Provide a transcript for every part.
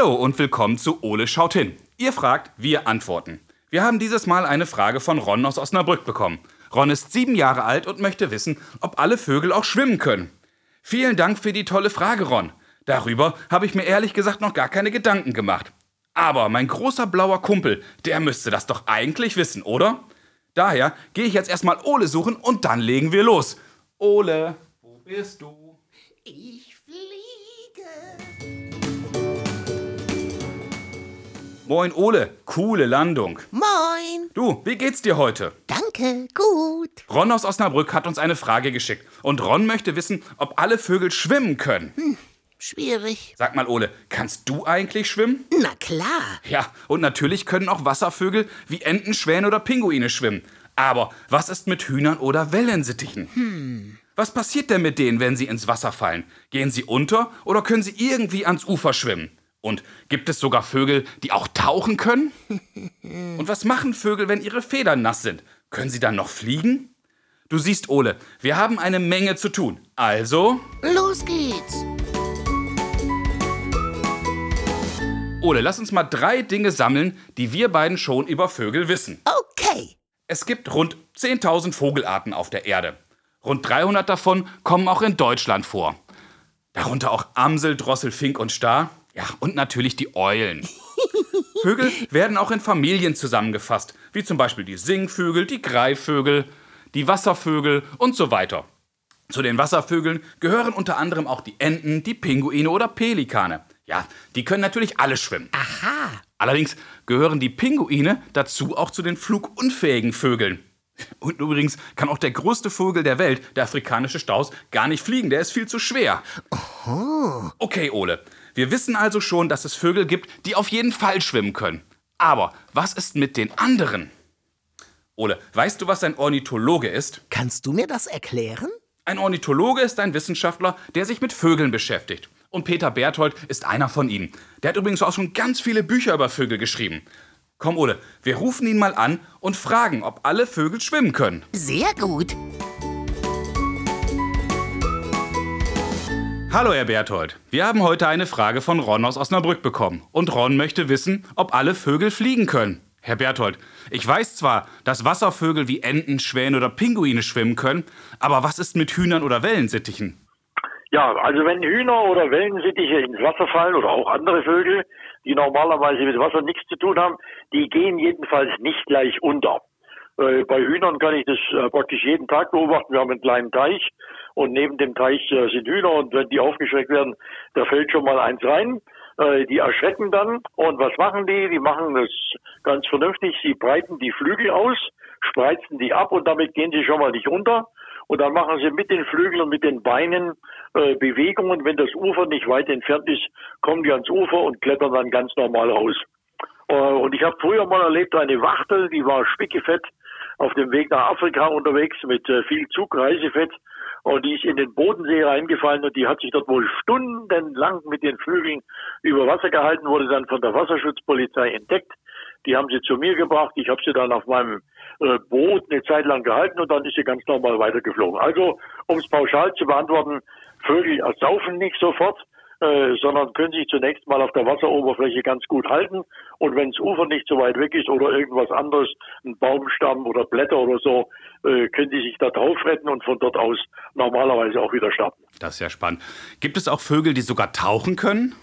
Hallo und willkommen zu Ole schaut hin. Ihr fragt, wir antworten. Wir haben dieses Mal eine Frage von Ron aus Osnabrück bekommen. Ron ist sieben Jahre alt und möchte wissen, ob alle Vögel auch schwimmen können. Vielen Dank für die tolle Frage, Ron. Darüber habe ich mir ehrlich gesagt noch gar keine Gedanken gemacht. Aber mein großer blauer Kumpel, der müsste das doch eigentlich wissen, oder? Daher gehe ich jetzt erstmal Ole suchen und dann legen wir los. Ole, wo bist du? Ich Moin Ole, coole Landung. Moin. Du, wie geht's dir heute? Danke, gut. Ron aus Osnabrück hat uns eine Frage geschickt und Ron möchte wissen, ob alle Vögel schwimmen können. Schwierig. Sag mal Ole, kannst du eigentlich schwimmen? Na klar. Ja, und natürlich können auch Wasservögel wie Enten, Schwäne oder Pinguine schwimmen. Aber was ist mit Hühnern oder Wellensittichen? Was passiert denn mit denen, wenn sie ins Wasser fallen? Gehen sie unter oder können sie irgendwie ans Ufer schwimmen? Und gibt es sogar Vögel, die auch tauchen können? Und was machen Vögel, wenn ihre Federn nass sind? Können sie dann noch fliegen? Du siehst, Ole, wir haben eine Menge zu tun. Also, Los geht's. Ole, lass uns mal drei Dinge sammeln, die wir beiden schon über Vögel wissen. Okay. Es gibt rund 10.000 Vogelarten auf der Erde. Rund 300 davon kommen auch in Deutschland vor. Darunter auch Amsel, Drossel, Fink und Star. Ja, und natürlich die Eulen. Vögel werden auch in Familien zusammengefasst, wie zum Beispiel die Singvögel, die Greifvögel, die Wasservögel und so weiter. Zu den Wasservögeln gehören unter anderem auch die Enten, die Pinguine oder Pelikane. Ja, die können natürlich alle schwimmen. Aha. Allerdings gehören die Pinguine dazu auch zu den flugunfähigen Vögeln. Und übrigens kann auch der größte Vogel der Welt, der afrikanische Staus, gar nicht fliegen. Der ist viel zu schwer. Okay, Ole. Wir wissen also schon, dass es Vögel gibt, die auf jeden Fall schwimmen können. Aber was ist mit den anderen? Ole, weißt du, was ein Ornithologe ist? Kannst du mir das erklären? Ein Ornithologe ist ein Wissenschaftler, der sich mit Vögeln beschäftigt. Und Peter Berthold ist einer von ihnen. Der hat übrigens auch schon ganz viele Bücher über Vögel geschrieben. Komm, Ole, wir rufen ihn mal an und fragen, ob alle Vögel schwimmen können. Sehr gut. Hallo, Herr Berthold. Wir haben heute eine Frage von Ron aus Osnabrück bekommen. Und Ron möchte wissen, ob alle Vögel fliegen können. Herr Berthold, ich weiß zwar, dass Wasservögel wie Enten, Schwäne oder Pinguine schwimmen können, aber was ist mit Hühnern oder Wellensittichen? Ja, also wenn Hühner oder Wellensittiche ins Wasser fallen oder auch andere Vögel, die normalerweise mit Wasser nichts zu tun haben, die gehen jedenfalls nicht gleich unter. Äh, bei Hühnern kann ich das äh, praktisch jeden Tag beobachten. Wir haben einen kleinen Teich und neben dem Teich äh, sind Hühner und wenn die aufgeschreckt werden, da fällt schon mal eins rein. Äh, die erschrecken dann und was machen die? Die machen das ganz vernünftig. Sie breiten die Flügel aus, spreizen die ab und damit gehen sie schon mal nicht unter. Und dann machen sie mit den Flügeln und mit den Beinen äh, Bewegungen. Wenn das Ufer nicht weit entfernt ist, kommen die ans Ufer und klettern dann ganz normal raus. Äh, und ich habe früher mal erlebt, eine Wachtel, die war spickefett auf dem Weg nach Afrika unterwegs mit äh, viel Zugreisefett. Und die ist in den Bodensee reingefallen und die hat sich dort wohl stundenlang mit den Flügeln über Wasser gehalten, wurde dann von der Wasserschutzpolizei entdeckt. Die haben sie zu mir gebracht. Ich habe sie dann auf meinem äh, Boot eine Zeit lang gehalten und dann ist sie ganz normal weitergeflogen. Also, um es pauschal zu beantworten, Vögel ersaufen nicht sofort, äh, sondern können sich zunächst mal auf der Wasseroberfläche ganz gut halten. Und wenn das Ufer nicht so weit weg ist oder irgendwas anderes, ein Baumstamm oder Blätter oder so, äh, können die sich da drauf retten und von dort aus normalerweise auch wieder starten. Das ist ja spannend. Gibt es auch Vögel, die sogar tauchen können?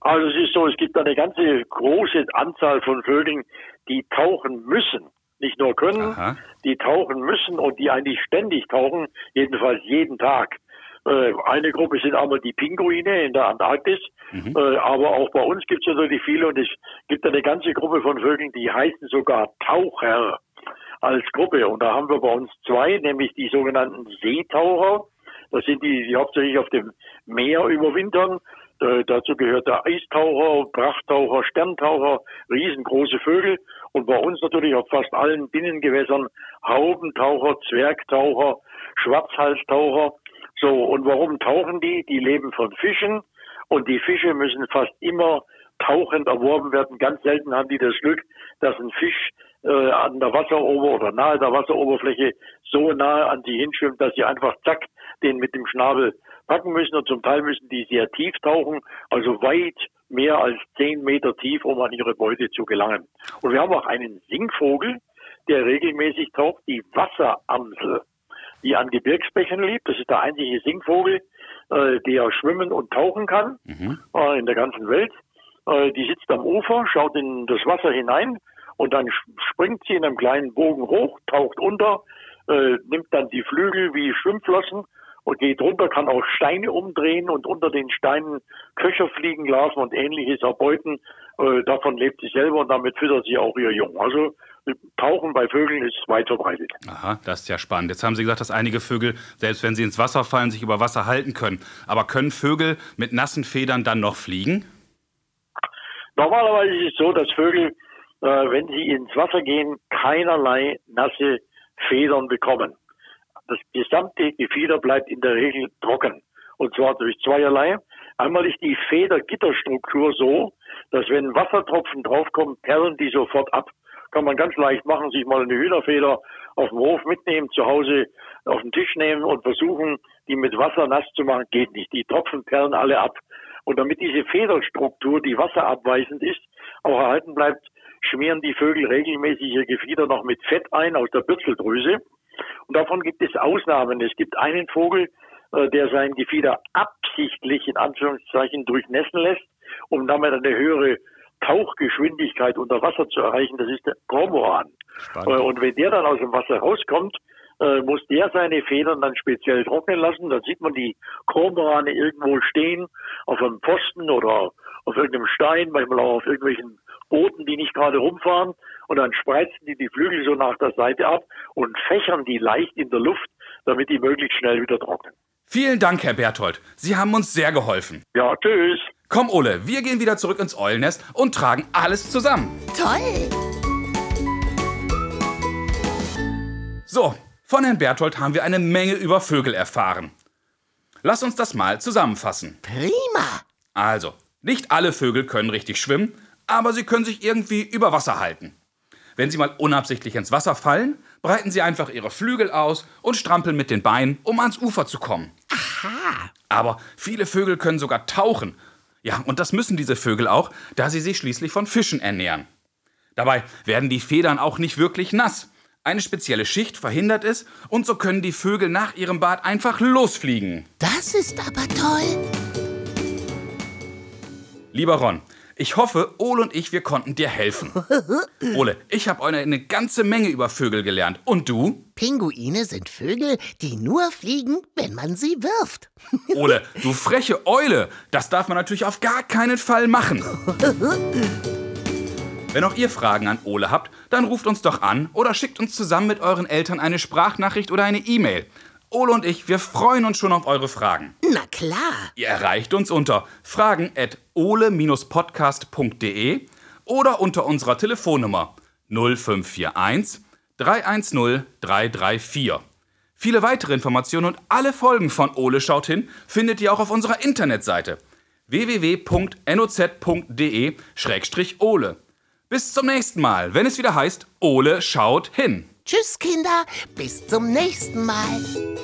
Also es ist so, es gibt eine ganze große Anzahl von Vögeln, die tauchen müssen. Nicht nur können, Aha. die tauchen müssen und die eigentlich ständig tauchen, jedenfalls jeden Tag. Äh, eine Gruppe sind einmal die Pinguine in der Antarktis, äh, aber auch bei uns gibt es natürlich viele und es gibt eine ganze Gruppe von Vögeln, die heißen sogar Taucher als Gruppe. Und da haben wir bei uns zwei, nämlich die sogenannten Seetaucher. Das sind die, die hauptsächlich auf dem Meer überwintern. Äh, dazu gehört der Eistaucher, Prachttaucher, Sterntaucher, riesengroße Vögel. Und bei uns natürlich auf fast allen Binnengewässern Haubentaucher, Zwergtaucher, Schwarzhalstaucher. So, und warum tauchen die? Die leben von Fischen und die Fische müssen fast immer tauchend erworben werden. Ganz selten haben die das Glück, dass ein Fisch äh, an der Wasserober oder nahe der Wasseroberfläche so nahe an sie hinschwimmt, dass sie einfach zack den mit dem Schnabel packen müssen und zum Teil müssen die sehr tief tauchen, also weit mehr als zehn Meter tief, um an ihre Beute zu gelangen. Und wir haben auch einen Singvogel, der regelmäßig taucht, die Wasseramsel, die an Gebirgsbächen lebt. Das ist der einzige Singvogel, äh, der schwimmen und tauchen kann Mhm. äh, in der ganzen Welt. Äh, die sitzt am Ufer, schaut in das Wasser hinein und dann springt sie in einem kleinen Bogen hoch, taucht unter, äh, nimmt dann die Flügel wie Schwimmflossen und geht runter, kann auch Steine umdrehen und unter den Steinen Köcher fliegen lassen und ähnliches erbeuten. Äh, davon lebt sie selber und damit füttert sie auch ihr Jung. Also Tauchen bei Vögeln ist weit verbreitet. Aha, das ist ja spannend. Jetzt haben Sie gesagt, dass einige Vögel, selbst wenn sie ins Wasser fallen, sich über Wasser halten können. Aber können Vögel mit nassen Federn dann noch fliegen? Normalerweise ist es so, dass Vögel, äh, wenn sie ins Wasser gehen, keinerlei nasse Federn bekommen. Das gesamte Gefieder bleibt in der Regel trocken. Und zwar durch zweierlei. Einmal ist die Federgitterstruktur so, dass wenn Wassertropfen draufkommen, perlen die sofort ab. Kann man ganz leicht machen, sich mal eine Hühnerfeder auf dem Hof mitnehmen, zu Hause auf den Tisch nehmen und versuchen, die mit Wasser nass zu machen. Geht nicht. Die Tropfen perlen alle ab. Und damit diese Federstruktur, die wasserabweisend ist, auch erhalten bleibt, schmieren die Vögel regelmäßig ihr Gefieder noch mit Fett ein aus der Bürzeldrüse. Und davon gibt es Ausnahmen. Es gibt einen Vogel, äh, der sein Gefieder absichtlich in Anführungszeichen durchnässen lässt, um damit eine höhere Tauchgeschwindigkeit unter Wasser zu erreichen. Das ist der Kormoran. Spannend. Äh, Und wenn der dann aus dem Wasser rauskommt, äh, muss der seine Federn dann speziell trocknen lassen. Dann sieht man die Kormorane irgendwo stehen, auf einem Pfosten oder auf irgendeinem Stein, manchmal auch auf irgendwelchen Booten, die nicht gerade rumfahren. Und dann spreizen die die Flügel so nach der Seite ab und fächern die leicht in der Luft, damit die möglichst schnell wieder trocknen. Vielen Dank, Herr Berthold. Sie haben uns sehr geholfen. Ja, tschüss. Komm, Ole, wir gehen wieder zurück ins Eulennest und tragen alles zusammen. Toll. So, von Herrn Berthold haben wir eine Menge über Vögel erfahren. Lass uns das mal zusammenfassen. Prima. Also, nicht alle Vögel können richtig schwimmen, aber sie können sich irgendwie über Wasser halten. Wenn sie mal unabsichtlich ins Wasser fallen, breiten sie einfach ihre Flügel aus und strampeln mit den Beinen, um ans Ufer zu kommen. Aha. Aber viele Vögel können sogar tauchen. Ja, und das müssen diese Vögel auch, da sie sich schließlich von Fischen ernähren. Dabei werden die Federn auch nicht wirklich nass. Eine spezielle Schicht verhindert es und so können die Vögel nach ihrem Bad einfach losfliegen. Das ist aber toll. Lieber Ron, ich hoffe, Ole und ich, wir konnten dir helfen. Ole, ich habe eine ganze Menge über Vögel gelernt. Und du? Pinguine sind Vögel, die nur fliegen, wenn man sie wirft. Ole, du freche Eule, das darf man natürlich auf gar keinen Fall machen. Wenn auch ihr Fragen an Ole habt, dann ruft uns doch an oder schickt uns zusammen mit euren Eltern eine Sprachnachricht oder eine E-Mail. Ole und ich, wir freuen uns schon auf eure Fragen. Na klar. Ihr erreicht uns unter fragen@ole-podcast.de oder unter unserer Telefonnummer 0541 310 334. Viele weitere Informationen und alle Folgen von Ole schaut hin findet ihr auch auf unserer Internetseite www.noz.de-ole. Bis zum nächsten Mal, wenn es wieder heißt Ole schaut hin. Tschüss, Kinder. Bis zum nächsten Mal.